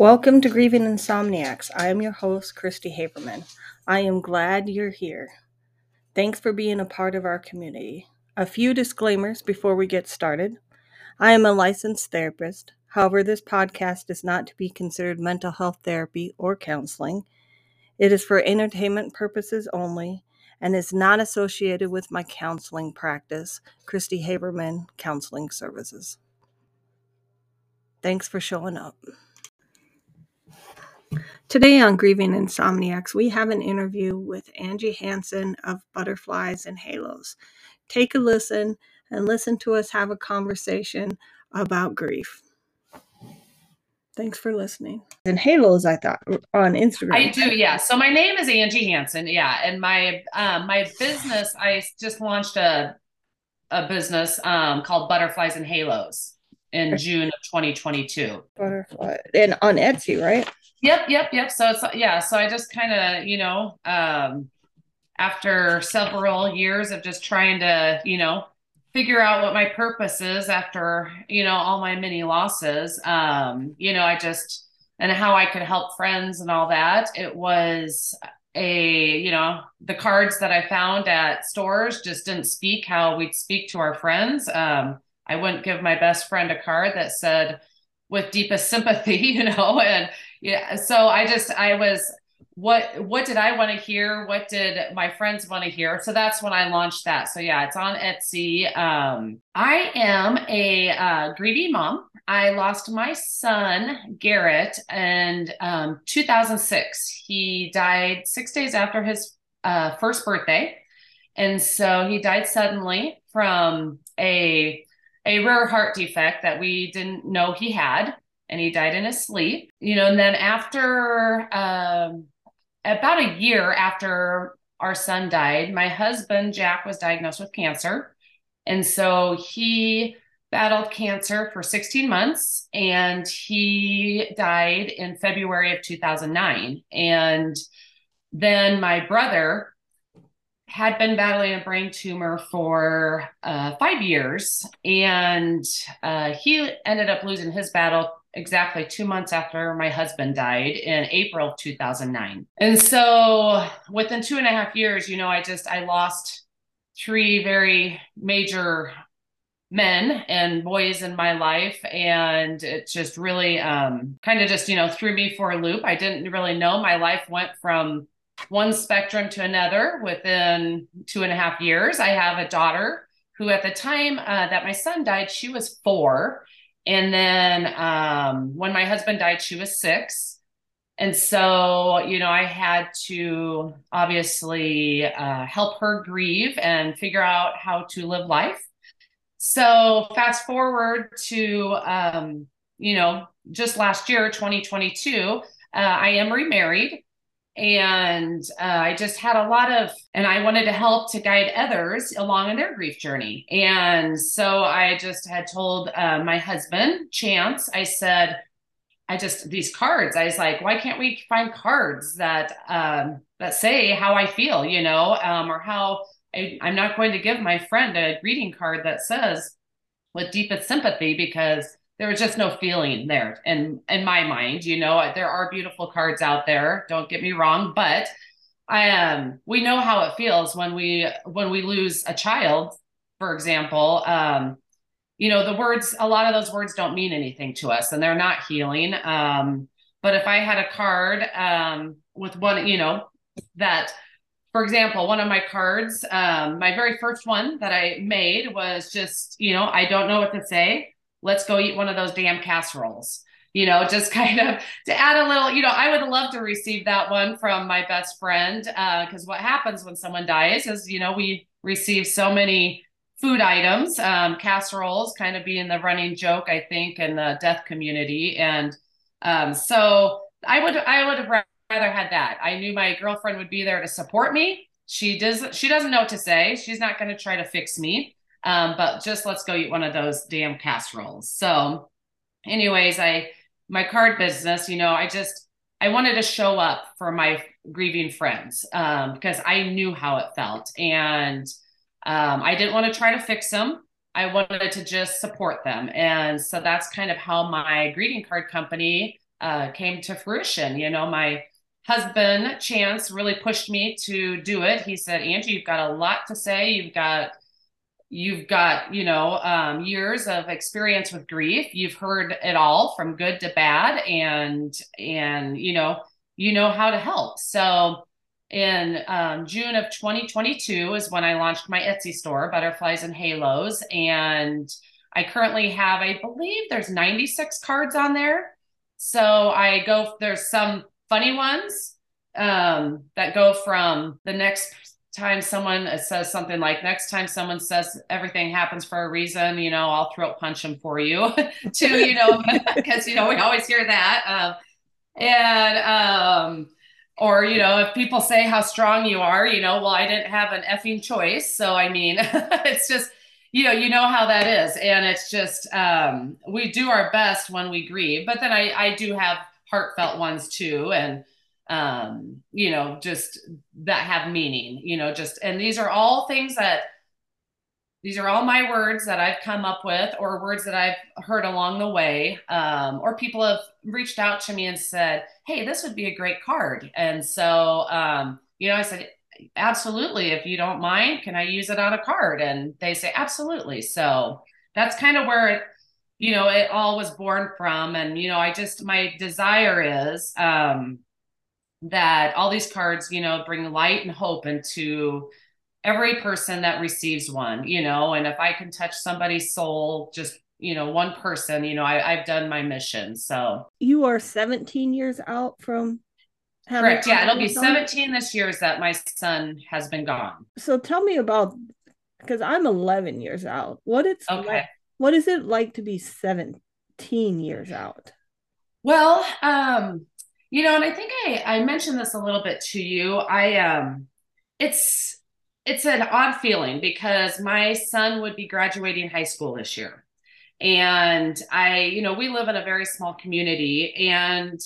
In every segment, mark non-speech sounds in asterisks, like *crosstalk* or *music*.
Welcome to Grieving Insomniacs. I am your host, Cristi Habermann. I am glad you're here. Thanks for being a part of our community. A few disclaimers before we get started. I am a licensed therapist. However, this podcast is not to be considered mental health therapy or counseling. It is for entertainment purposes only and is not associated with my counseling practice, Cristi Habermann Counseling Services. Thanks for showing up. Today on Grieving Insomniacs, we have an interview with Angie Hanson of Butterflies and Halos. Take a listen and listen to us have a conversation about grief. Thanks for listening. And Halos, I thought on Instagram. I do, yeah. So my name is Angie Hanson, yeah, and my um, my business, I just launched a a business um, called Butterflies and Halos in June of 2022. Butterfly and on Etsy, right? Yep, yep, yep. So it's yeah. So I just kind of you know um, after several years of just trying to you know figure out what my purpose is after you know all my many losses um you know i just and how i could help friends and all that it was a you know the cards that i found at stores just didn't speak how we'd speak to our friends um i wouldn't give my best friend a card that said with deepest sympathy *laughs* you know and yeah so i just i was what what did I want to hear? What did my friends want to hear? So that's when I launched that. So yeah, it's on Etsy. Um, I am a uh, grieving mom. I lost my son Garrett in um, 2006. He died six days after his uh, first birthday, and so he died suddenly from a a rare heart defect that we didn't know he had and he died in his sleep you know and then after um, about a year after our son died, my husband, Jack, was diagnosed with cancer. And so he battled cancer for 16 months and he died in February of 2009. And then my brother had been battling a brain tumor for uh, five years. And uh, he ended up losing his battle exactly two months after my husband died in April of 2009. And so within two and a half years, you know, I just, I lost three very major men and boys in my life. And it just really um, kind of just you know threw me for a loop. I didn't really know my life went from one spectrum to another within two and a half years i have a daughter who at the time uh, that my son died she was four and then um, when my husband died, she was six. And so, you know, I had to obviously uh, help her grieve and figure out how to live life. So, fast forward to, um, you know, just last year, 2022, uh, I am remarried and uh, i just had a lot of and i wanted to help to guide others along in their grief journey. And so i just had told uh, my husband chance i said i just these cards i was like why can't we find cards that um, that say how i feel you know um, or how I, i'm not going to give my friend a greeting card that says with deepest sympathy because there was just no feeling there. In in my mind you know there are beautiful cards out there don't get me wrong but i um we know how it feels when we when we lose a child for example um you know the words a lot of those words don't mean anything to us and they're not healing. Um but if i had a card um with one you know that for example, one of my cards, um, my very first one that I made was just, you know, I don't know what to say let's go eat one of those damn casseroles. You know just *laughs* kind of to add a little you know i would love to receive that one from my best friend because uh, what happens when someone dies is you know we receive so many food items um, casseroles kind of being the running joke i think in the death community. And um, so i would i would have rather had that. I knew my girlfriend would be there to support me. She does she doesn't know what to say. She's not going to try to fix me um, but just let's go eat one of those damn casseroles. So, anyways, I my card business, you know, I just I wanted to show up for my grieving friends um, because I knew how it felt, and um, I didn't want to try to fix them. I wanted to just support them, and so that's kind of how my greeting card company uh, came to fruition. You know, my husband Chance really pushed me to do it. He said, "Angie, you've got a lot to say. You've got you've got you know um, years of experience with grief. You've heard it all from good to bad, and and you know you know how to help." So in um, June of 2022 is when I launched my Etsy store, Butterflies and Halos. And I currently have, I believe there's 96 cards on there. So I go, there's some funny ones um, that go from the next time someone says something like next time someone says everything happens for a reason you know i'll throat punch them for you *laughs* too you know *laughs* because you know we always hear that um, and um or you know if people say how strong you are you know well i didn't have an effing choice so i mean *laughs* it's just you know you know how that is and it's just um we do our best when we grieve but then i i do have heartfelt ones too and um you know just that have meaning you know just and these are all things that these are all my words that I've come up with or words that I've heard along the way. Um, or people have reached out to me and said, Hey, this would be a great card. And so, um, you know, I said, Absolutely. If you don't mind, can I use it on a card? And they say, Absolutely. So that's kind of where it, you know, it all was born from. And, you know, I just, my desire is um, that all these cards, you know, bring light and hope into every person that receives one, you know, and if I can touch somebody's soul, just, you know, one person, you know, I, have done my mission. So you are 17 years out from correct. Yeah. It'll be 17 this year is that my son has been gone. So tell me about, because I'm 11 years out. What it's okay. like, what is it like to be 17 years out? Well, um, you know, and I think I, I mentioned this a little bit to you. I, um, it's, it's an odd feeling because my son would be graduating high school this year. And I, you know, we live in a very small community and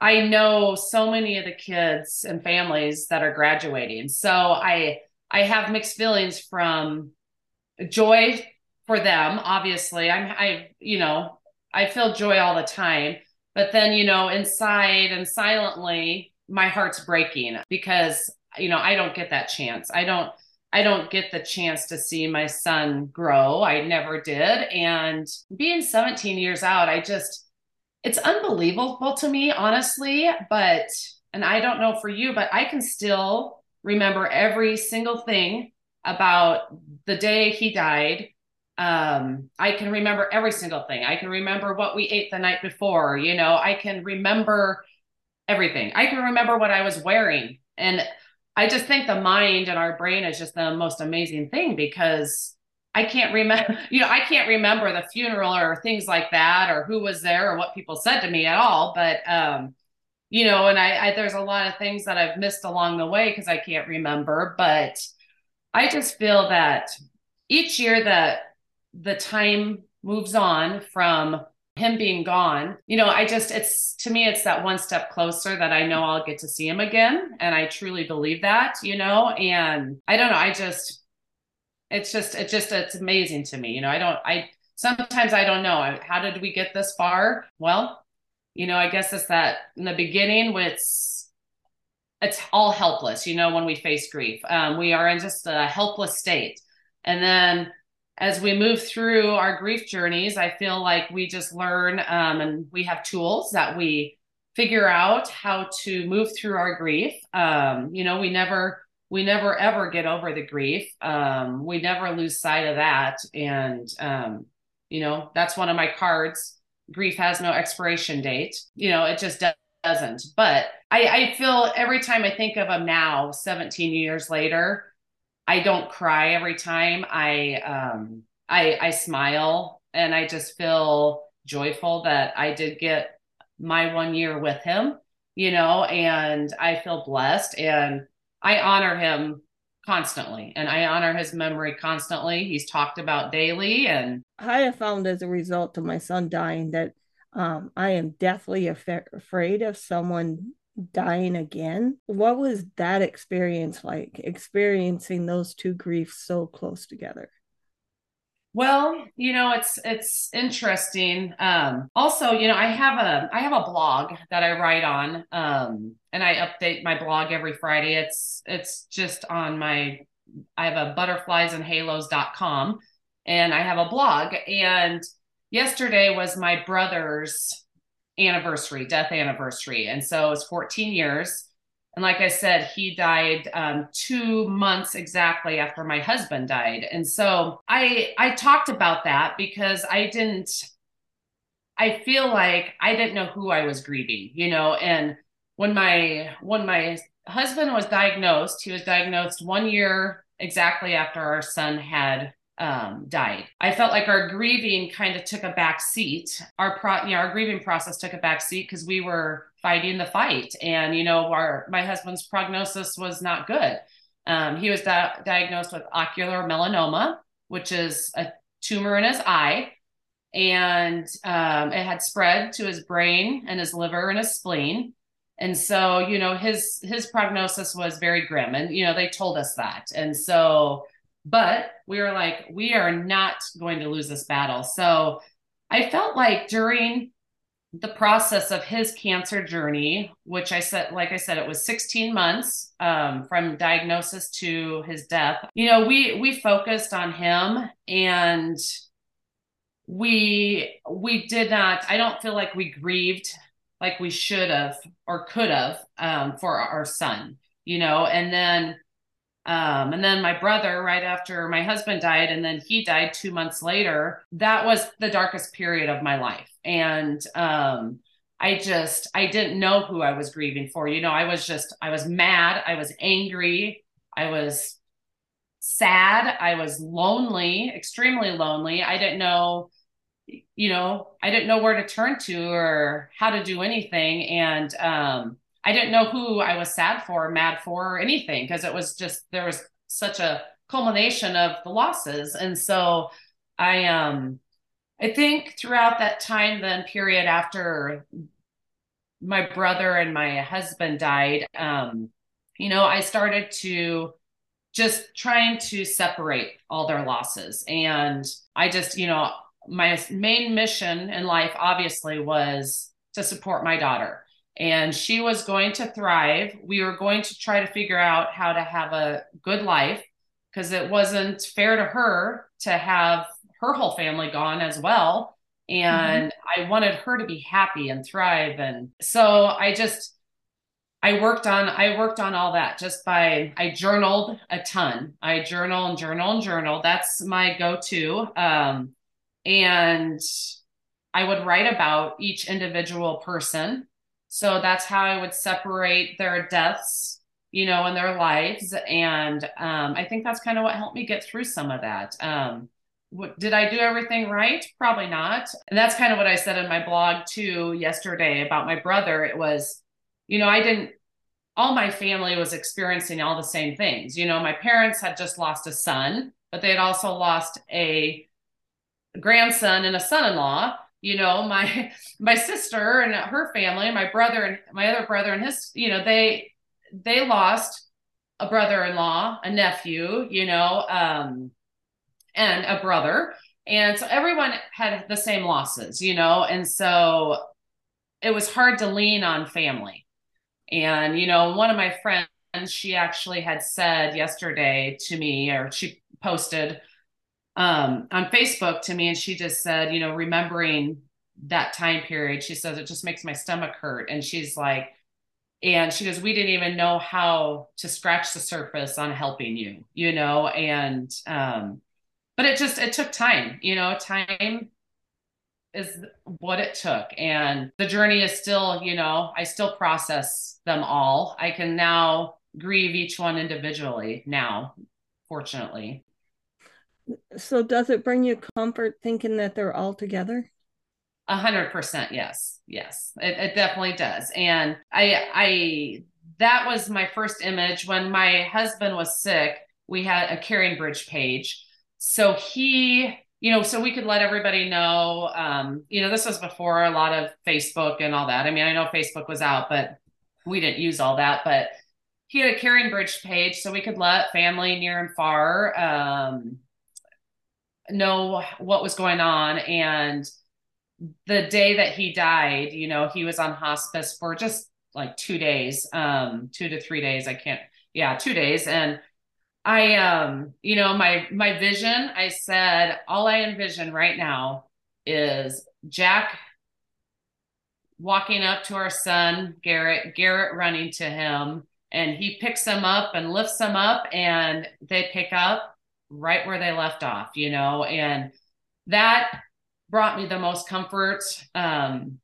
I know so many of the kids and families that are graduating. So I I have mixed feelings from joy for them, obviously. I'm I you know, I feel joy all the time, but then, you know, inside and silently my heart's breaking because you know, I don't get that chance. I don't I don't get the chance to see my son grow. I never did. And being 17 years out, I just it's unbelievable to me, honestly, but and I don't know for you, but I can still remember every single thing about the day he died. Um, I can remember every single thing. I can remember what we ate the night before, you know, I can remember everything. I can remember what I was wearing. And I just think the mind and our brain is just the most amazing thing because I can't remember, *laughs* you know, I can't remember the funeral or things like that or who was there or what people said to me at all. But, um, you know, and I, I there's a lot of things that I've missed along the way because I can't remember. But I just feel that each year that the time moves on from him being gone, you know, I just, it's to me, it's that one step closer that I know I'll get to see him again. And I truly believe that, you know, and I don't know, I just, it's just, it's just, it's amazing to me. You know, I don't, I, sometimes I don't know, how did we get this far? Well, you know, I guess it's that in the beginning, it's, it's all helpless, you know, when we face grief. Um, we are in just a helpless state. And then as we move through our grief journeys, I feel like we just learn um, and we have tools that we figure out how to move through our grief. Um, you know, we never we never ever get over the grief. Um, we never lose sight of that. And um, you know, that's one of my cards. Grief has no expiration date. You know, it just doesn't. But I, I feel every time I think of them now, 17 years later, I don't cry every time. I um I I smile and I just feel joyful that I did get my one year with him, you know, and I feel blessed and I honor him constantly and I honor his memory constantly. He's talked about daily and I have found as a result of my son dying that um, I am deathly af- afraid of someone dying again. What was that experience like, experiencing those two griefs so close together? Well, you know, it's it's interesting. Um, also, you know, I have a I have a blog that I write on, um, and I update my blog every Friday. It's it's just on my I have a butterfliesandhalos.com and I have a blog. And yesterday was my brother's anniversary, death anniversary. And so it's 14 years. And like I said, he died um, two months exactly after my husband died. And so I I talked about that because I didn't. I feel like I didn't know who I was grieving, you know. And when my when my husband was diagnosed, he was diagnosed one year exactly after our son had um, died. I felt like our grieving kind of took a back seat. Our pro, you know, our grieving process took a back seat because we were fighting the fight, and you know, our my husband's prognosis was not good. Um, he was di- diagnosed with ocular melanoma, which is a tumor in his eye, and um, it had spread to his brain and his liver and his spleen. And so, you know, his his prognosis was very grim, and you know, they told us that, and so but we were like, we are not going to lose this battle. So I felt like during the process of his cancer journey, which I said, like I said, it was 16 months um, from diagnosis to his death. You know, we we focused on him, and we we did not. I don't feel like we grieved like we should have or could have um, for our son. You know, and then um, and then my brother, right after my husband died, and then he died two months later, that was the darkest period of my life. And um, I just, I didn't know who I was grieving for. You know, I was just, I was mad, I was angry, I was sad, I was lonely, extremely lonely. I didn't know, you know, I didn't know where to turn to or how to do anything. And, um, I didn't know who I was sad for, mad for, or anything because it was just there was such a culmination of the losses. And so I um I think throughout that time then period after my brother and my husband died, um, you know, I started to just trying to separate all their losses. And I just, you know, my main mission in life obviously was to support my daughter and she was going to thrive. We were going to try to figure out how to have a good life because it wasn't fair to her to have her whole family gone as well. And mm-hmm. I wanted her to be happy and thrive. And so I just, I worked on I worked on all that just by I journaled a ton. I journal and journal and journal. That's my go-to. Um, and I would write about each individual person so that's how I would separate their deaths, you know, in their lives. And um, I think that's kind of what helped me get through some of that. Um, what, did I do everything right? Probably not. And that's kind of what I said in my blog too yesterday about my brother. It was, you know, I didn't, all my family was experiencing all the same things. You know, my parents had just lost a son, but they had also lost a grandson and a son in law you know my *laughs* my sister and her family my brother and my other brother and his you know they they lost a brother-in-law a nephew you know um and a brother. And so everyone had the same losses you know and so it was hard to lean on family. And you know one of my friends she actually had said yesterday to me or she posted um, on Facebook to me, and she just said, you know, remembering that time period, she says it just makes my stomach hurt, and she's like, and she goes, we didn't even know how to scratch the surface on helping you, you know, and um, but it just it took time, you know, time is what it took. And the journey is still you know i still process them all. I can now grieve each one individually now fortunately so does it bring you comfort thinking that they're all together? A hundred percent, yes, yes, it, it definitely does. And I, I, that was my first image when my husband was sick. We had a CaringBridge page, so he, you know, so we could let everybody know. Um, you know, this was before a lot of Facebook and all that. I mean, I know Facebook was out, but we didn't use all that. But he had a CaringBridge page, so we could let family near and far. Um, know what was going on. And the day that he died, you know, he was on hospice for just like two days, um, two to three days. I can't, yeah, two days. And I, um, you know, my, my vision, I said, all I envision right now is Jack walking up to our son, Garrett, Garrett running to him, and he picks him up and lifts him up, and they pick up right where they left off, you know, and that brought me the most comfort um,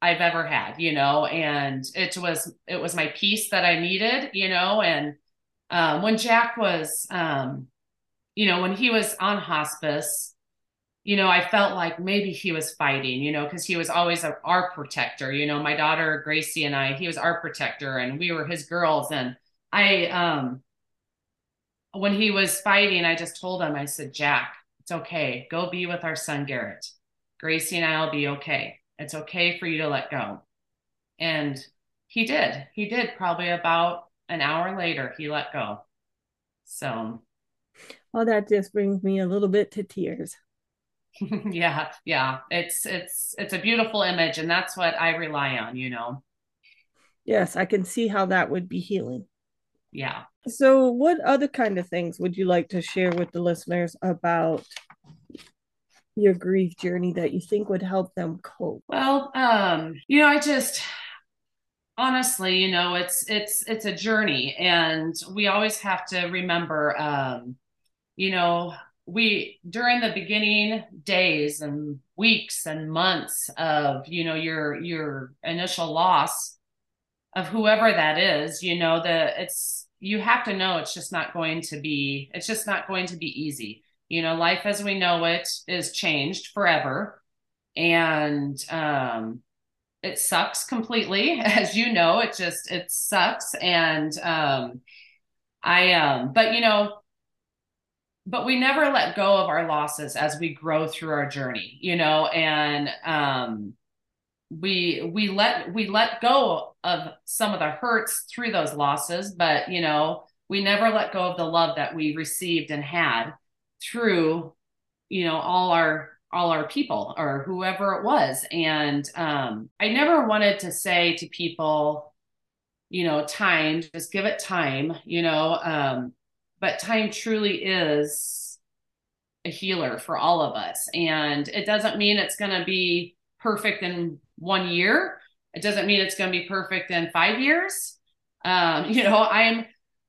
I've ever had, you know, and it was it was my peace that I needed, you know, and um, when Jack was, um, you know, when he was on hospice, you know, I felt like maybe he was fighting, you know, because he was always a, our protector. You know, my daughter Gracie and I, he was our protector, and we were his girls. And I, um, when he was fighting, I just told him, I said, Jack, it's okay. Go be with our son Garrett. Gracie and I'll be okay. It's okay for you to let go. And he did. He did probably about an hour later, he let go. So, well, that just brings me a little bit to tears. *laughs* yeah, yeah. It's it's it's a beautiful image and that's what I rely on, you know. Yes, I can see how that would be healing. Yeah. So what other kind of things would you like to share with the listeners about your grief journey that you think would help them cope? Well, um, you know, I just honestly, you know, it's it's it's a journey and we always have to remember um, you know, we during the beginning days and weeks and months of you know your your initial loss of whoever that is you know the it's you have to know it's just not going to be it's just not going to be easy. You know life as we know it is changed forever. And um it sucks completely. *laughs* As you know it just it sucks. And um i um but you know but we never let go of our losses as we grow through our journey you know and um we we let we let go of some of the hurts through those losses but you know we never let go of the love that we received and had through you know all our all our people or whoever it was and um i never wanted to say to people you know time just give it time you know um but time truly is a healer for all of us. And it doesn't mean it's going to be perfect in one year. It doesn't mean it's going to be perfect in five years. Um, *laughs* you know, I'm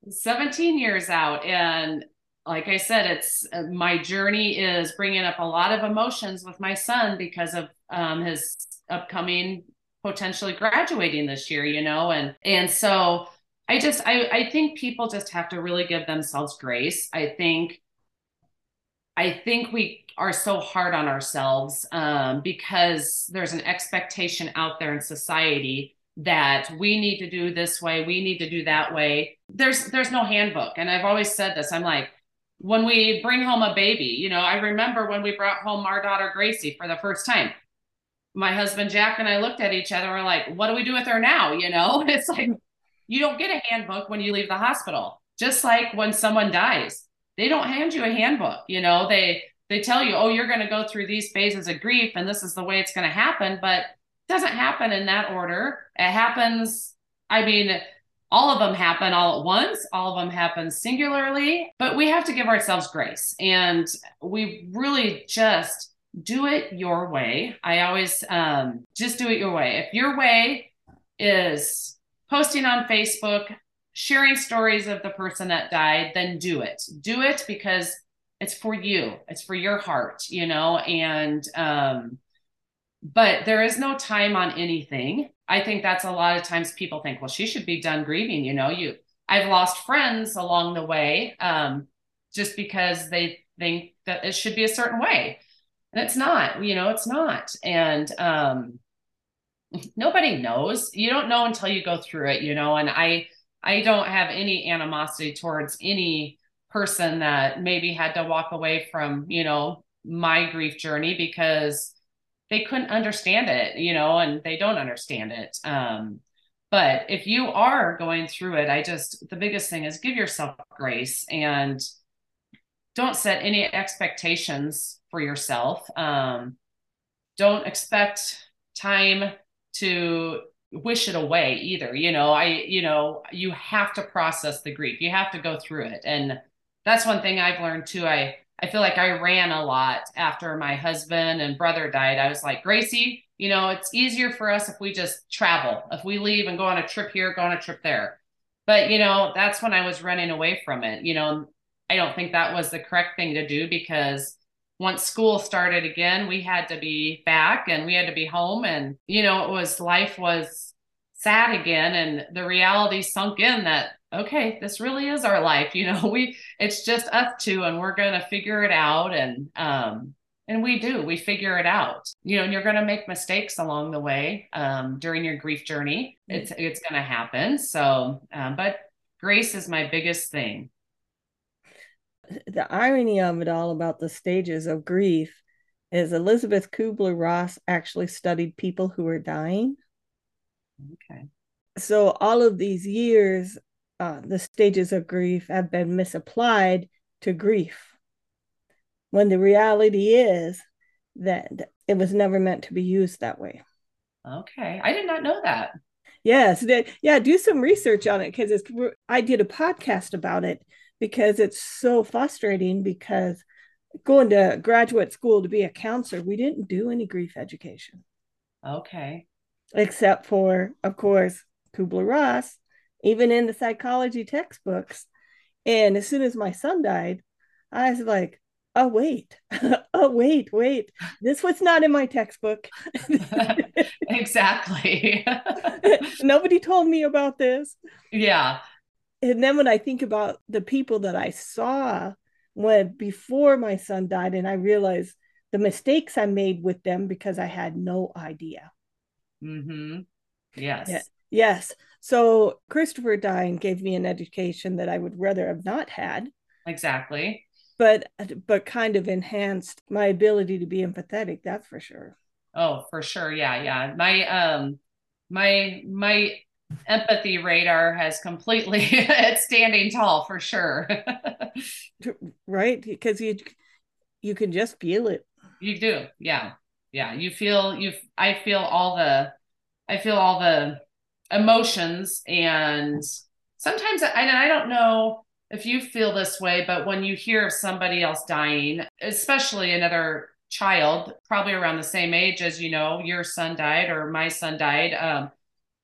17 years out and like I said, it's my journey is bringing up a lot of emotions with my son because of um, his upcoming potentially graduating this year, you know, and and so I just I I think people just have to really give themselves grace. I think I think we are so hard on ourselves um, because there's an expectation out there in society that we need to do this way, we need to do that way. There's there's no handbook, and I've always said this. I'm like, when we bring home a baby, you know, I remember when we brought home our daughter Gracie for the first time. My husband Jack and I looked at each other. And we're like, what do we do with her now? You know, *laughs* it's like you don't get a handbook when you leave the hospital. Just like when someone dies, they don't hand you a handbook. You know, they they tell you, oh, you're going to go through these phases of grief, and this is the way it's going to happen. But it doesn't happen in that order. It happens. I mean, all of them happen all at once. All of them happen singularly. But we have to give ourselves grace, and we really just do it your way. I always um, just do it your way. If your way is posting on Facebook, sharing stories of the person that died, then do it. Do it because it's for you. It's for your heart, you know, and um but there is no time on anything. I think that's a lot of times people think, well, she should be done grieving, you know, you I've lost friends along the way um just because they think that it should be a certain way. And it's not, you know, it's not. And um nobody knows. You don't know until you go through it, you know, and I I don't have any animosity towards any person that maybe had to walk away from, you know, my grief journey because they couldn't understand it, you know, and they don't understand it. Um, but if you are going through it, I just, the biggest thing is give yourself grace and don't set any expectations for yourself. Um, don't expect time to wish it away either. You know, I, you know, you have to process the grief. You have to go through it. And that's one thing I've learned too. I, I feel like I ran a lot after my husband and brother died. I was like, Gracie, you know, it's easier for us if we just travel, if we leave and go on a trip here, go on a trip there. But, you know, that's when I was running away from it. You know, I don't think that was the correct thing to do because once school started again, we had to be back and we had to be home. And, you know, it was life was sad again. And the reality sunk in that, okay, this really is our life. *laughs* You know, we, it's just us two and we're going to figure it out. And, um, and we do, we figure it out, you know, and you're going to make mistakes along the way, um, during your grief journey. It's, it's going to happen. So, um, but grace is my biggest thing the irony of it all about the stages of grief is Elisabeth Kübler-Ross actually studied people who were dying. Okay. So all of these years, uh, the stages of grief have been misapplied to grief. When the reality is that it was never meant to be used that way. Okay. I did not know that. Yes. yeah. Do some research on it because I did a podcast about it because it's so frustrating because going to graduate school to be a counselor, we didn't do any grief education. Okay. Except for, of course, Kübler-Ross, even in the psychology textbooks. And as soon as my son died, I was like, oh, wait, *laughs* oh, wait, wait. This was not in my textbook. *laughs* exactly. *laughs* Nobody told me about this. Yeah and then when I think about the people that I saw when before my son died, and I realized the mistakes I made with them because I had no idea. Mm-hmm. Yes. Yeah. Yes. So Christopher dying gave me an education that I would rather have not had. Exactly. But but kind of enhanced my ability to be empathetic, that's for sure. Oh, for sure. Yeah, yeah. My um my my empathy radar has completely *laughs* it's standing tall for sure. *laughs* Right? Because you you can just feel it. You do. Yeah. Yeah. You feel you i feel all the i feel all the emotions and sometimes I, I don't know if you feel this way but when you hear of somebody else dying especially another child probably around the same age as you know your son died or my son died um,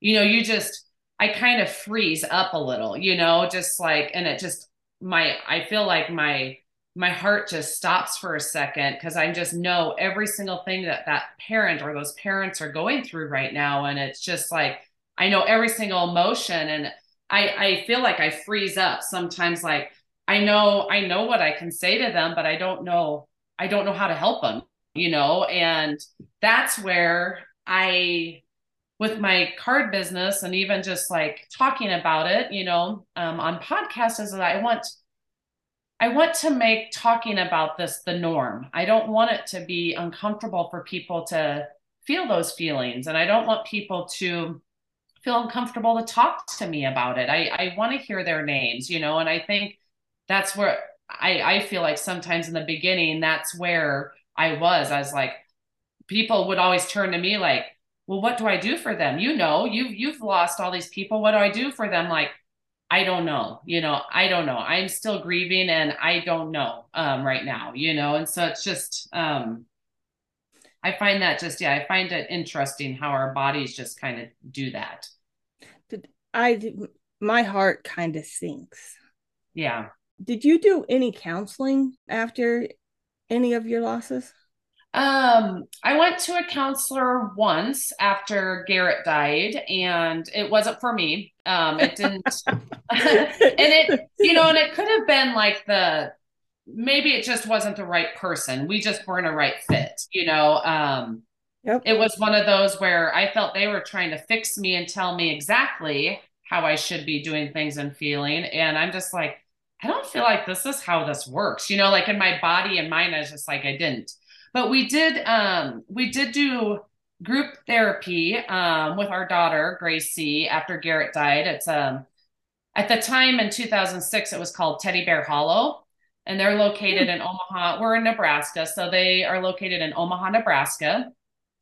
you know, you just, I kind of freeze up a little, you know, just like, and it just, my, I feel like my, my heart just stops for a second because I just know every single thing that that parent or those parents are going through right now. And it's just like, I know every single emotion and I, I feel like I freeze up sometimes. Like I know, I know what I can say to them, but I don't know, I don't know how to help them, you know, and that's where I with my card business and even just like talking about it, you know, um, on podcasts is that I want I want to make talking about this the norm. I don't want it to be uncomfortable for people to feel those feelings. And I don't want people to feel uncomfortable to talk to me about it. I, I want to hear their names, you know, and I think that's where I, I feel like sometimes in the beginning, that's where I was. I was like, people would always turn to me like, well what do i do for them? You know you've you've lost all these people. What do i do for them? Like i don't know you know i don't know. I'm still grieving and i don't know um, right now you know? And so it's just um, i find that just yeah i find it interesting how our bodies just kind of do that. I my heart kind of sinks. Yeah. Did you do any counseling after any of your losses um, I went to a counselor once after Garrett died, and it wasn't for me. Um, it didn't, *laughs* *laughs* and it, you know, and it could have been like the maybe it just wasn't the right person. We just weren't a right fit, you know. Um, yep. it was one of those where I felt they were trying to fix me and tell me exactly how I should be doing things and feeling, and I'm just like, I don't feel like this is how this works, you know. Like in my body and mind, I was just like, I didn't but we did um, we did do group therapy um, with our daughter Gracie after Garrett died. It's um at the time in 2006 it was called Teddy Bear Hollow, and they're located in Omaha. We're in Nebraska, so they are located in Omaha, Nebraska,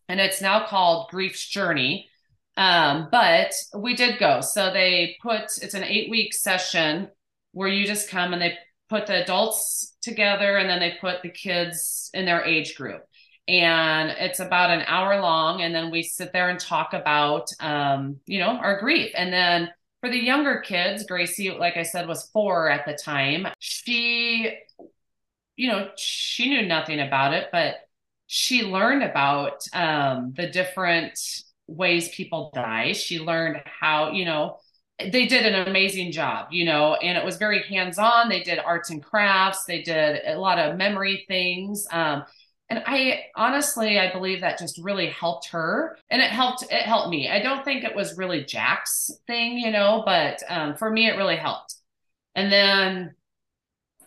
and it's now called Grief's Journey. Um, but we did go. So they put it's an eight week session where you just come and they put the adults together and then they put the kids in their age group. And it's about an hour long. And then we sit there and talk about, um, you know, our grief. And then for the younger kids, Gracie, like I said, was four at the time. She, you know, she knew nothing about it, but she learned about um, the different ways people die. She learned how, you know, they did an amazing job, you know, and it was very hands on. They did arts and crafts, they did a lot of memory things. Um, and I honestly, I believe that just really helped her and it helped, it helped me. I don't think it was really Jack's thing, you know, but um, for me, it really helped. And then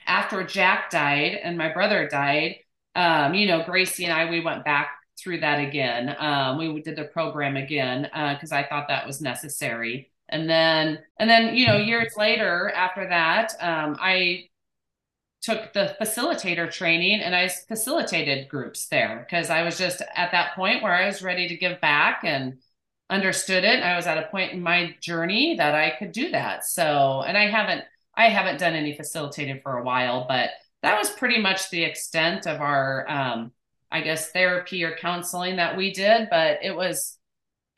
after Jack died and my brother died, um, you know, Gracie and I, we went back through that again. Um, we did the program again because uh, I thought that was necessary. And then, and then, you know, years later after that, um, I took the facilitator training and I facilitated groups there because I was just at that point where I was ready to give back and understood it. I was at a point in my journey that I could do that. So, and I haven't, I haven't done any facilitating for a while, but that was pretty much the extent of our um, I guess therapy or counseling that we did, but it was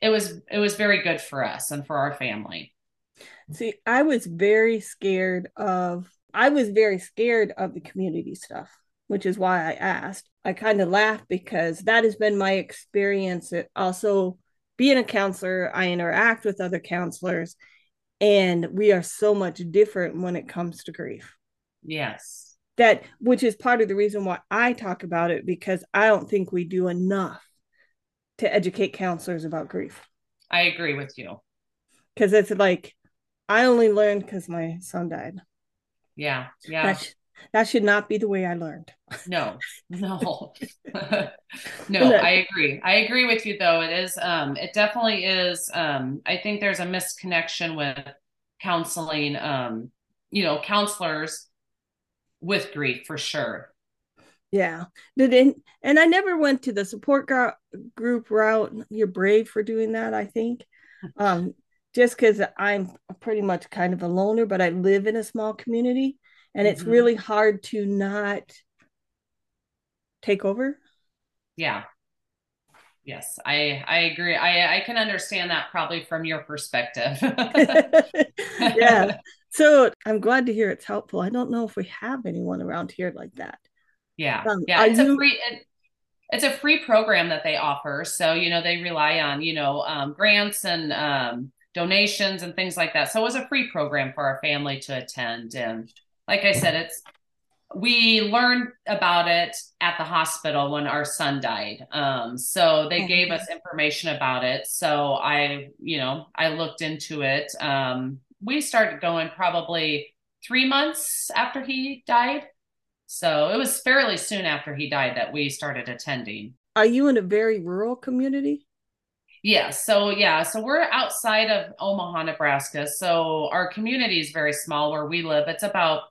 it was it was very good for us and for our family. See, I was very scared of I was very scared of the community stuff, which is why I asked. I kind of laughed because that has been my experience. It also being a counselor, I interact with other counselors and we are so much different when it comes to grief. Yes that which is part of the reason why I talk about it because I don't think we do enough to educate counselors about grief. I agree with you. Cuz it's like I only learned cuz my son died. Yeah. Yeah. That, sh- that should not be the way I learned. No. No. *laughs* *laughs* no, I agree. I agree with you though. It is um it definitely is um I think there's a misconnection with counseling um you know counselors with grief for sure. Yeah. Did it, and I never went to the support group route. You're brave for doing that, I think. *laughs* Um, just because I'm pretty much kind of a loner, but I live in a small community and mm-hmm. it's really hard to not take over. Yeah. Yes, I I agree. I I can understand that probably from your perspective. *laughs* yeah. *laughs* So I'm glad to hear it's helpful. I don't know if we have anyone around here like that. Yeah. Um, yeah. It's you... a free it, it's a free program that they offer. So, you know, they rely on, you know, um, grants and um, donations and things like that. So it was a free program for our family to attend. And like I said, it's we learned about it at the hospital when our son died. Um, so they gave us information about it. So I, you know, I looked into it. Um, we started going probably three months after he died. So it was fairly soon after he died that we started attending. Are you in a very rural community? Yeah. So, yeah. So we're outside of Omaha, Nebraska. So our community is very small where we live. It's about,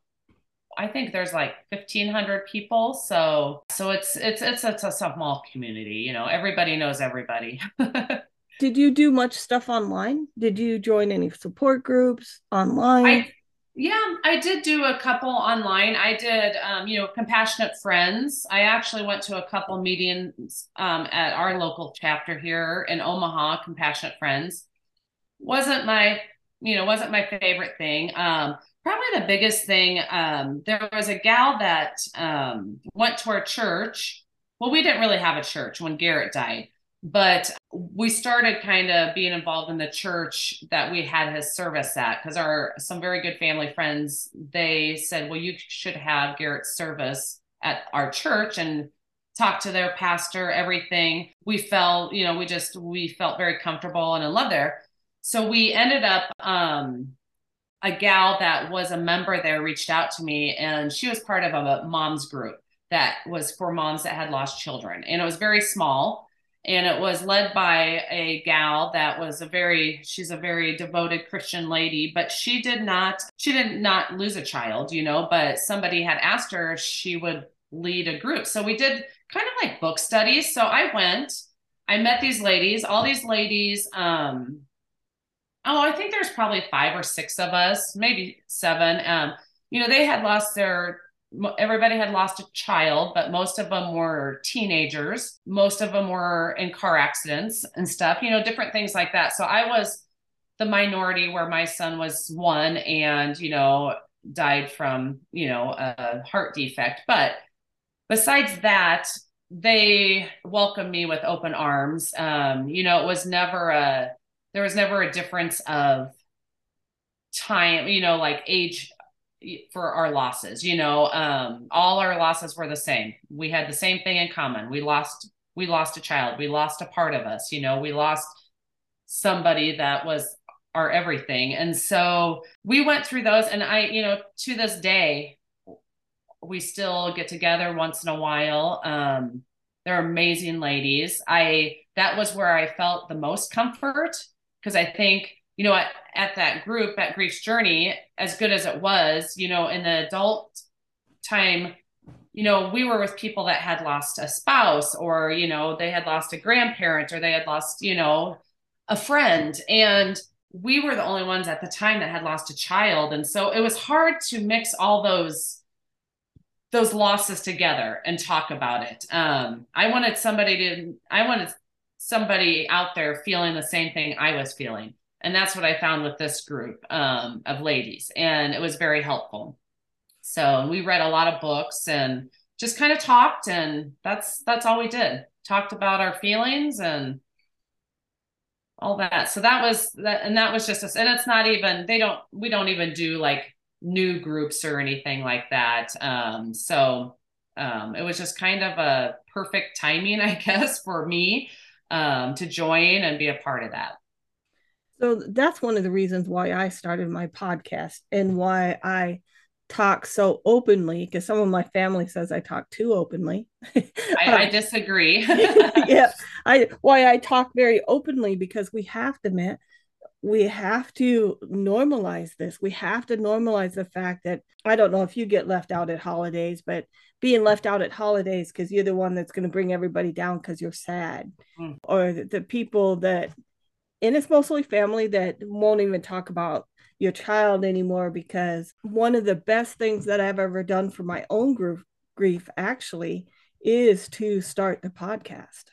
I think there's like 1500 people. So, so it's, it's, it's, it's a small community, you know, everybody knows everybody. *laughs* did you do much stuff online? Did you join any support groups online? I, yeah, I did do a couple online. I did, um, you know, Compassionate Friends. I actually went to a couple meetings um, at our local chapter here in Omaha, Compassionate Friends. Wasn't my, you know, wasn't my favorite thing. Um, probably the biggest thing, um, there was a gal that um, went to our church. Well, we didn't really have a church when Garrett died but we started kind of being involved in the church that we had his service at because our some very good family friends they said well you should have garrett's service at our church and talk to their pastor everything. We felt you know we just we felt very comfortable and in love there. So we ended up um a gal that was a member there reached out to me and she was part of a mom's group that was for moms that had lost children. And it was very small and it was led by a gal that was a very she's a very devoted christian lady but she did not she did not lose a child you know but somebody had asked her she would lead a group. So we did kind of like book studies. So i went i met these ladies all these ladies um oh i think there's probably five or six of us maybe seven um you know they had lost their everybody had lost a child, but most of them were teenagers. Most of them were in car accidents and stuff, you know, different things like that. So I was the minority where my son was one and, you know, died from, you know, a heart defect. But besides that, they welcomed me with open arms. Um, you know, it was never a, there was never a difference of time, you know, like age for our losses you know um all our losses were the same. We had the same thing in common. We lost we lost a child. We lost a part of us you know we lost somebody that was our everything. And so we went through those and i you know to this day we still get together once in a while. Um they're amazing ladies. I that was where i felt the most comfort because i think you know, at, at that group at Grief's Journey, as good as it was, you know, in the adult time, you know, we were with people that had lost a spouse or, you know, they had lost a grandparent or they had lost, you know, a friend. And we were the only ones at the time that had lost a child. And so it was hard to mix all those those losses together and talk about it. Um, I wanted somebody to I wanted somebody out there feeling the same thing I was feeling and that's what I found with this group um, of ladies, and it was very helpful. So we read a lot of books and just kind of talked, and that's that's all we did. Talked about our feelings and all that. So that was that, and that was just us. And it's not even they don't we don't even do like new groups or anything like that. Um, so um, it was just kind of a perfect timing, *laughs* I guess, for me um, to join and be a part of that. So that's one of the reasons why I started my podcast and why I talk so openly because some of my family says I talk too openly. I, *laughs* I um, disagree. *laughs* *laughs* yeah, I why I talk very openly because we have to admit we have to normalize this. We have to normalize the fact that I don't know if you get left out at holidays, but being left out at holidays because you're the one that's going to bring everybody down because you're sad, mm. or the, the people that and it's mostly family that won't even talk about your child anymore because one of the best things that I've ever done for my own grief, grief actually is to start the podcast.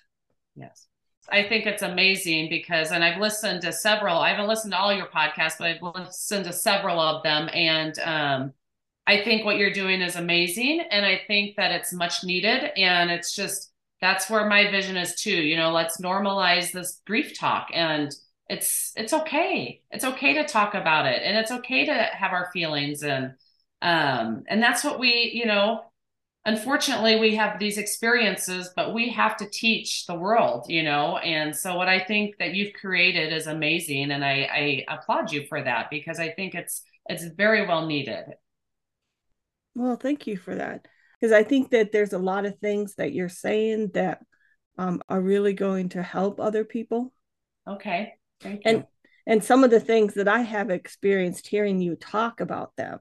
Yes. I think it's amazing because, and I've listened to several, I haven't listened to all your podcasts, but I've listened to several of them. And um, I think what you're doing is amazing. And I think that it's much needed. And it's just, that's where my vision is too you know let's normalize this grief talk and it's it's okay. It's okay to talk about it and it's okay to have our feelings and um and that's what we you know unfortunately we have these experiences but we have to teach the world you know and so what i think that you've created is amazing and i i applaud you for that because i think it's it's very well needed. Well thank you for that because I think that there's a lot of things that you're saying that um, are really going to help other people. Okay. Thank you. And and some of the things that I have experienced hearing you talk about them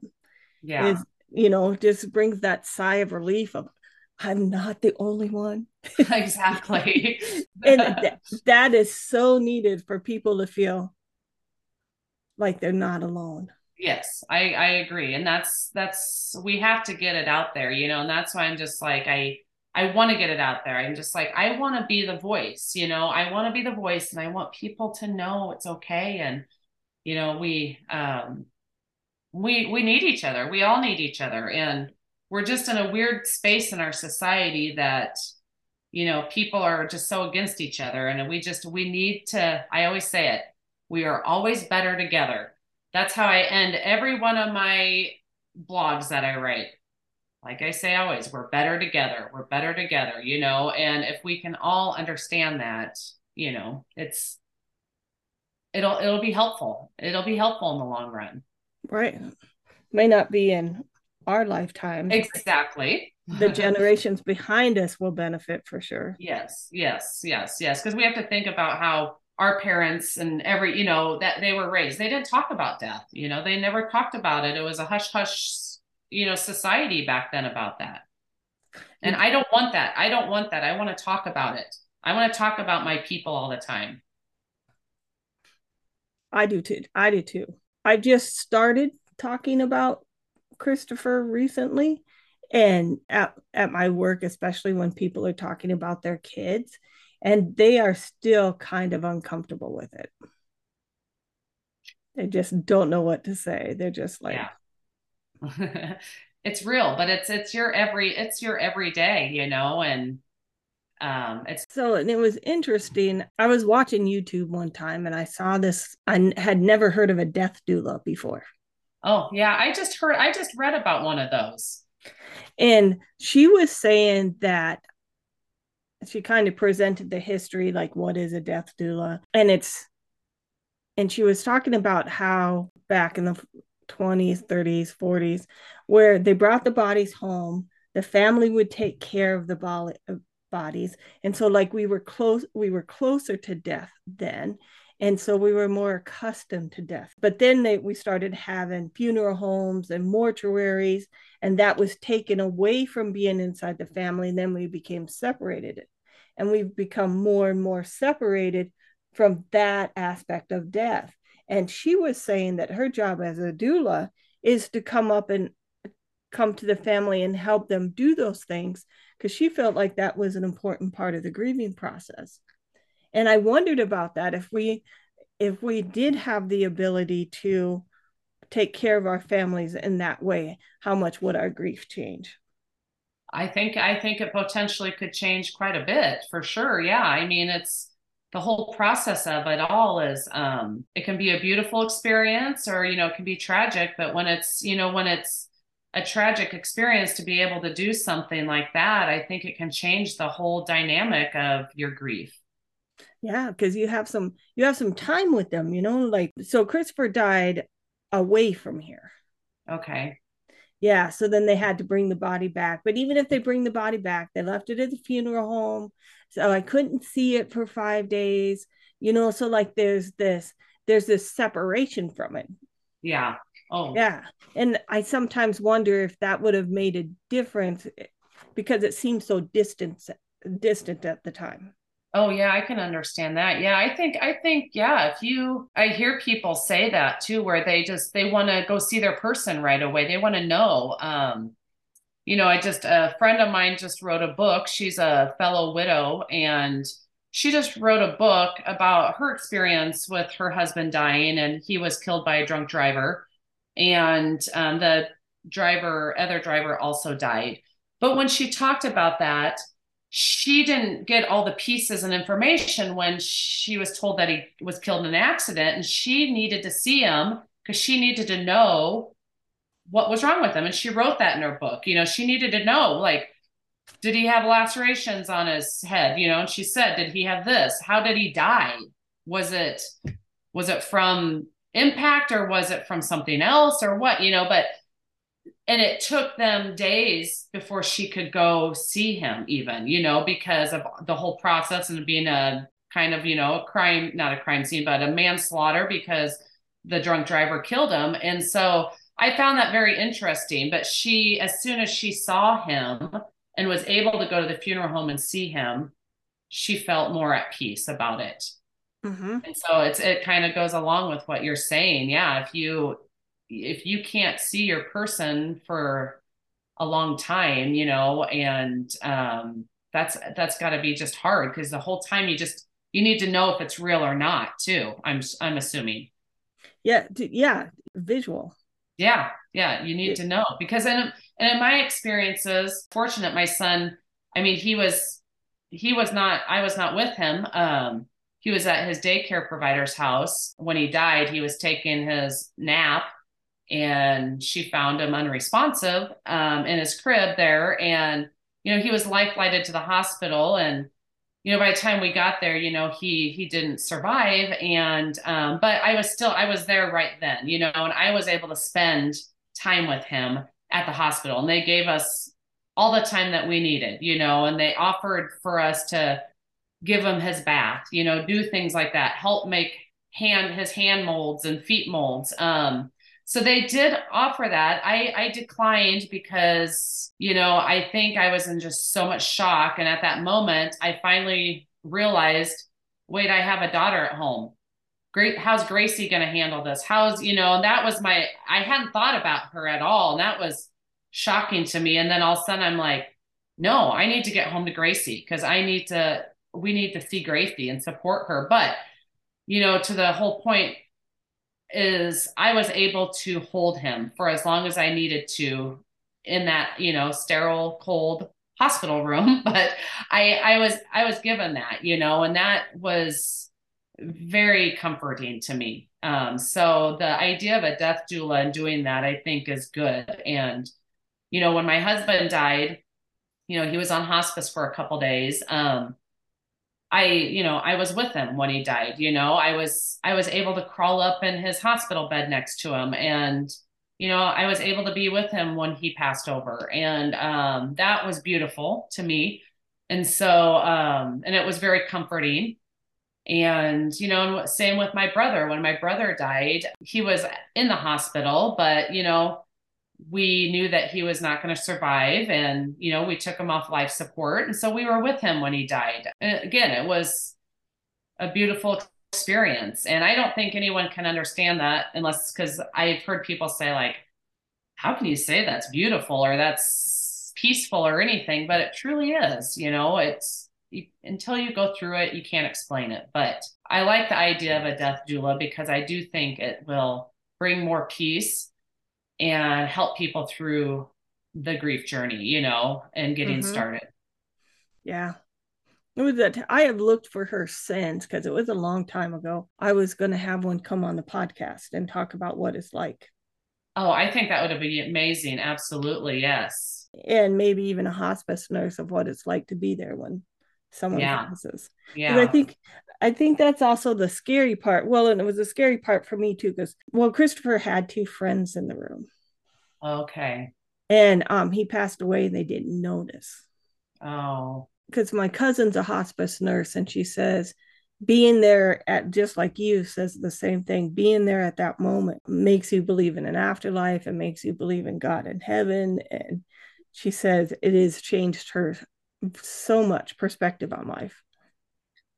yeah. is, you know, just brings that sigh of relief of I'm not the only one. *laughs* exactly. and *laughs* th- that is so needed for people to feel like they're not alone yes i i agree and that's that's we have to get it out there you know and that's why i'm just like i i want to get it out there i'm just like i want to be the voice you know i want to be the voice and i want people to know it's okay and you know we um we we need each other we all need each other and we're just in a weird space in our society that you know people are just so against each other and we just we need to i always say it we are always better together that's how I end every one of my blogs that I write. Like I say always, we're better together. We're better together, you know, and if we can all understand that, you know, it's it'll it'll be helpful. It'll be helpful in the long run. Right. May not be in our lifetime. Exactly. the *laughs* generations behind us will benefit for sure. Yes, yes, yes, yes. Because we have to think about how our parents and every, you know, that they were raised. They didn't talk about death. You know, they never talked about it. It was a hush hush, you know, society back then about that. And I don't want that. I don't want that. I want to talk about it. I want to talk about my people all the time. I do too. I do too. I just started talking about Christopher recently and at, at my work especially when people are talking about their kids and they are still kind of uncomfortable with it. They just don't know what to say. They're just like yeah. *laughs* it's real but it's it's your every it's your everyday you know and um it's so and it was interesting. I was watching youtube one time and i saw this i had never heard of a death doula before. Oh yeah i just heard i just read about one of those. And she was saying that she kind of presented the history like what is a death doula? And it's and she was talking about how back in the 20s 30s 40s where they brought the bodies home the family would take care of the bodies. And so like we were close we were closer to death then. And so we were more accustomed to death. But then they, we started having funeral homes and mortuaries and that was taken away from being inside the family. And then we became separated and we've become more and more separated from that aspect of death. And she was saying that her job as a doula is to come up and come to the family and help them do those things because she felt like that was an important part of the grieving process. And i wondered about that if we if we did have the ability to take care of our families in that way how much would our grief change i think i think it potentially could change quite a bit for sure. Yeah i mean it's the whole process of it all is um it can be a beautiful experience or you know it can be tragic but when it's you know when it's a tragic experience to be able to do something like that i think it can change the whole dynamic of your grief. Yeah because you have some you have some time with them you know like so christopher died away from here. Okay yeah so then they had to bring the body back but even if they bring the body back they left it at the funeral home so i couldn't see it for five days you know so like there's this there's this separation from it. Yeah oh. Yeah and i sometimes wonder if that would have made a difference eh, because it seemed so distant distant at the time Oh yeah, I can understand that. Yeah, I think I think yeah, if you I hear people say that too where they just they want to go see their person right away. They want to know um you know, I just a friend of mine just wrote a book. She's a fellow widow and she just wrote a book about her experience with her husband dying and he was killed by a drunk driver and um, the driver other driver also died. But when she talked about that, she didn't get all the pieces and information when she was told that he was killed in an accident and she needed to see him because she needed to know what was wrong with him and she wrote that in her book you know she needed to know like did he have lacerations on his head you know and she said did he have this? How did he die? Was it was it from impact or was it from something else or what? You know but and it took them days before she could go see him even you know because of the whole process and being a kind of you know a crime not a crime scene but a manslaughter because the drunk driver killed him. And so i found that very interesting but she as soon as she saw him and was able to go to the funeral home and see him she felt more at peace about it. Mm-hmm. and so it's it kind of goes along with what you're saying. Yeah if you if you can't see your person for a long time, you know, and um, that's that's got to be just hard because the whole time you just you need to know if it's real or not too. I'm I'm assuming. Yeah, yeah, visual. Yeah, yeah, you need to know because in and in my experiences, fortunate my son. I mean, he was he was not. I was not with him. Um, he was at his daycare provider's house when he died. He was taking his nap and she found him unresponsive um, in his crib there. And, you know, he was life flighted to the hospital. And, you know, by the time we got there, you know, he, he didn't survive. And, um, but I was still, I was there right then, you know, and I was able to spend time with him at the hospital and they gave us all the time that we needed, you know, and they offered for us to give him his bath, you know, do things like that, help make hand his hand molds and feet molds. Um, so they did offer that. I I declined because, you know, I think I was in just so much shock and at that moment I finally realized, wait, I have a daughter at home. Great, how's Gracie going to handle this? How's, you know, and that was my I hadn't thought about her at all and that was shocking to me and then all of a sudden I'm like, no, I need to get home to Gracie because I need to we need to see Gracie and support her. But, you know, to the whole point is I was able to hold him for as long as I needed to in that, you know, sterile, cold hospital room. *laughs* But I I was I was given that, you know, and that was very comforting to me. Um, so the idea of a death doula and doing that, I think, is good. And, you know, when my husband died, you know, he was on hospice for a couple days. Um, I, you know, I was with him when he died, you know, I was, I was able to crawl up in his hospital bed next to him. And, you know, I was able to be with him when he passed over. And um, that was beautiful to me. And so, um, and it was very comforting. And, you know, and same with my brother. When my brother died, he was in the hospital, but, you know, we knew that he was not going to survive and you know we took him off life support. And so we were with him when he died. And again it was a beautiful experience. And i don't think anyone can understand that unless because i've heard people say like how can you say that's beautiful or that's peaceful or anything? But it truly is you know it's you, until you go through it you can't explain it. But i like the idea of a death doula because i do think it will bring more peace and help people through the grief journey, you know, and getting mm-hmm. started. Yeah. It was that I have looked for her since because it was a long time ago. I was going to have one come on the podcast and talk about what it's like. Oh, I think that would be amazing. Absolutely. Yes. And maybe even a hospice nurse of what it's like to be there when someone yeah. passes. Yeah. I think I think that's also the scary part. Well, and it was a scary part for me too, because well, Christopher had two friends in the room. Okay. And um he passed away and they didn't notice. Oh. Because my cousin's a hospice nurse and she says being there at just like you says the same thing being there at that moment makes you believe in an afterlife and makes you believe in god and heaven and she says it has changed her so much perspective on life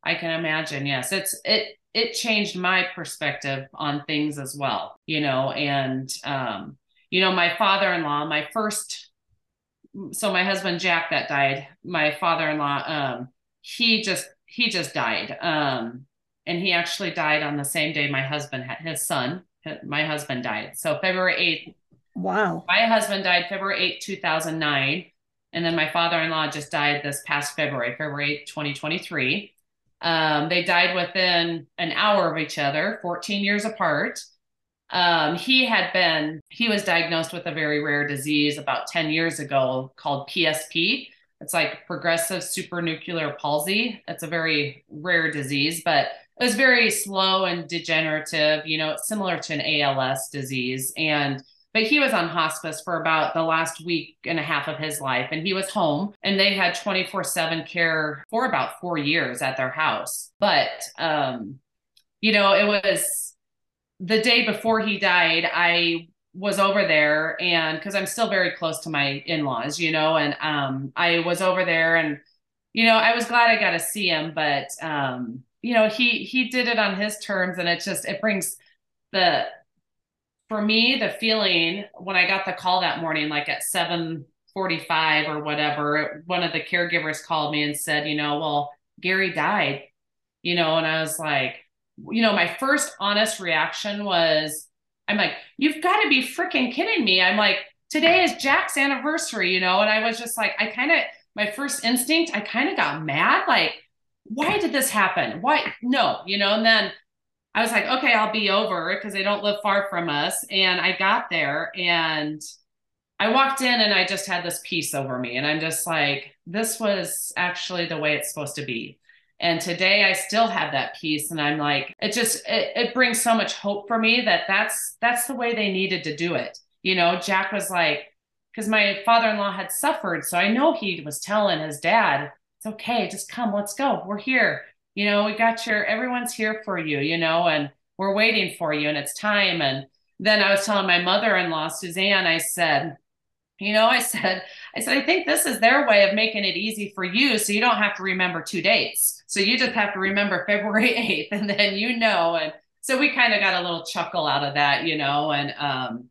I can imagine. Yes, it's it it changed my perspective on things as well. You know, and um, you know, my father-in-law, my first, so my husband Jack that died, my father-in-law, um, he just he just died, um, and he actually died on the same day my husband had his son. My husband died. So February eighth. Wow. My husband died February eighth, two thousand nine, and then my father-in-law just died this past February, February 8th, 2023. Um, they died within an hour of each other, 14 years apart. Um, he had been, he was diagnosed with a very rare disease about 10 years ago called PSP. It's like progressive supranuclear palsy. It's a very rare disease, but it was very slow and degenerative, you know, similar to an ALS disease. And but he was on hospice for about the last week and a half of his life and he was home and they had 24/7 care for about 4 years at their house. But um you know it was the day before he died I was over there and cuz I'm still very close to my in-laws you know and um I was over there and you know I was glad I got to see him but um you know he he did it on his terms and it just it brings the for me, the feeling when I got the call that morning, like at 745 or whatever, one of the caregivers called me and said, you know, well, Gary died, you know, and I was like, you know, my first honest reaction was, I'm like, you've got to be freaking kidding me. I'm like, today is Jack's anniversary, you know, and I was just like, I kind of, my first instinct, I kind of got mad. Like, why did this happen? Why? No, you know, and then I was like, okay, I'll be over because they don't live far from us. And I got there and I walked in and I just had this peace over me. And I'm just like, this was actually the way it's supposed to be. And today I still have that peace. And I'm like, it just, it, it brings so much hope for me that that's, that's the way they needed to do it. You know, Jack was like, because my father-in-law had suffered. So I know he was telling his dad, it's okay, just come, let's go. We're here. You know, we got your everyone's here for you, you know, and we're waiting for you and it's time. And then I was telling my mother-in-law, Suzanne, I said, you know, I said, I said, I think this is their way of making it easy for you. So you don't have to remember two dates. So you just have to remember *laughs* February 8th and then you know. And so we kind of got a little chuckle out of that, you know, and um,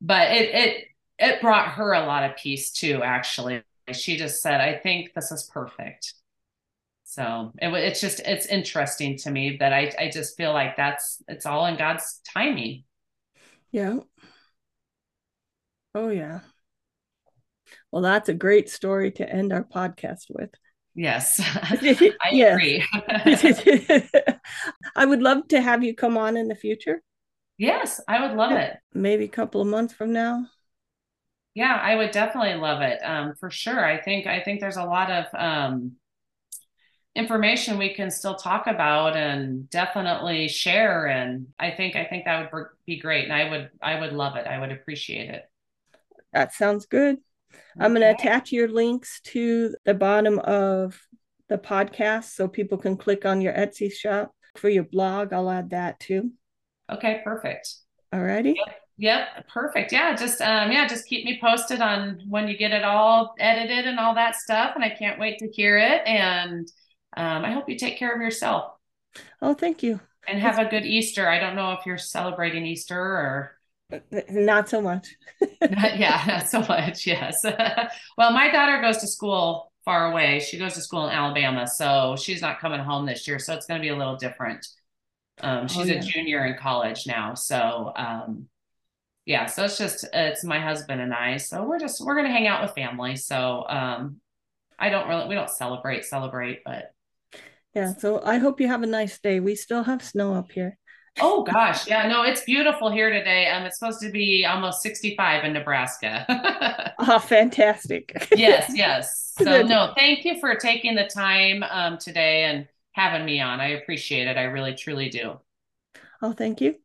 but it it it brought her a lot of peace too, actually. She just said, I think this is perfect. So it, it's just it's interesting to me that I I just feel like that's it's all in God's timing. Yeah. Oh yeah. Well, that's a great story to end our podcast with. Yes, *laughs* I agree. *laughs* I would love to have you come on in the future. Yes, I would love yeah. it. Maybe a couple of months from now. Yeah, I would definitely love it. Um, for sure. I think I think there's a lot of um, information we can still talk about and definitely share. And I think I think that would be great. And I would I would love it. I would appreciate it. That sounds good. I'm going to attach your links to the bottom of the podcast so people can click on your Etsy shop for your blog. I'll add that too. Okay, perfect. All righty. Yep, yep, perfect. Yeah, just um yeah, just keep me posted on when you get it all edited and all that stuff and I can't wait to hear it and um I hope you take care of yourself. Oh, thank you. And have a good Easter. I don't know if you're celebrating Easter or *laughs* not so much. not, *laughs* yeah, not so much. Yes. *laughs* well, my daughter goes to school far away. She goes to school in Alabama, so she's not coming home this year. So it's going to be a little different. Um, she's oh, yeah. a junior in college now, so um, yeah. So it's just it's my husband and I. So we're just we're going to hang out with family. So um, I don't really we don't celebrate celebrate, but yeah. So I hope you have a nice day. We still have snow up here. Oh gosh, yeah, no, it's beautiful here today. Um, it's supposed to be almost 65 in Nebraska. oh, *laughs* fantastic. yes, yes. *laughs* So no, thank you for taking the time um today and having me on. I appreciate it. I really truly do. Oh, thank you.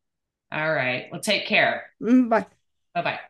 All right. Well, take care. Mm, bye. Bye bye.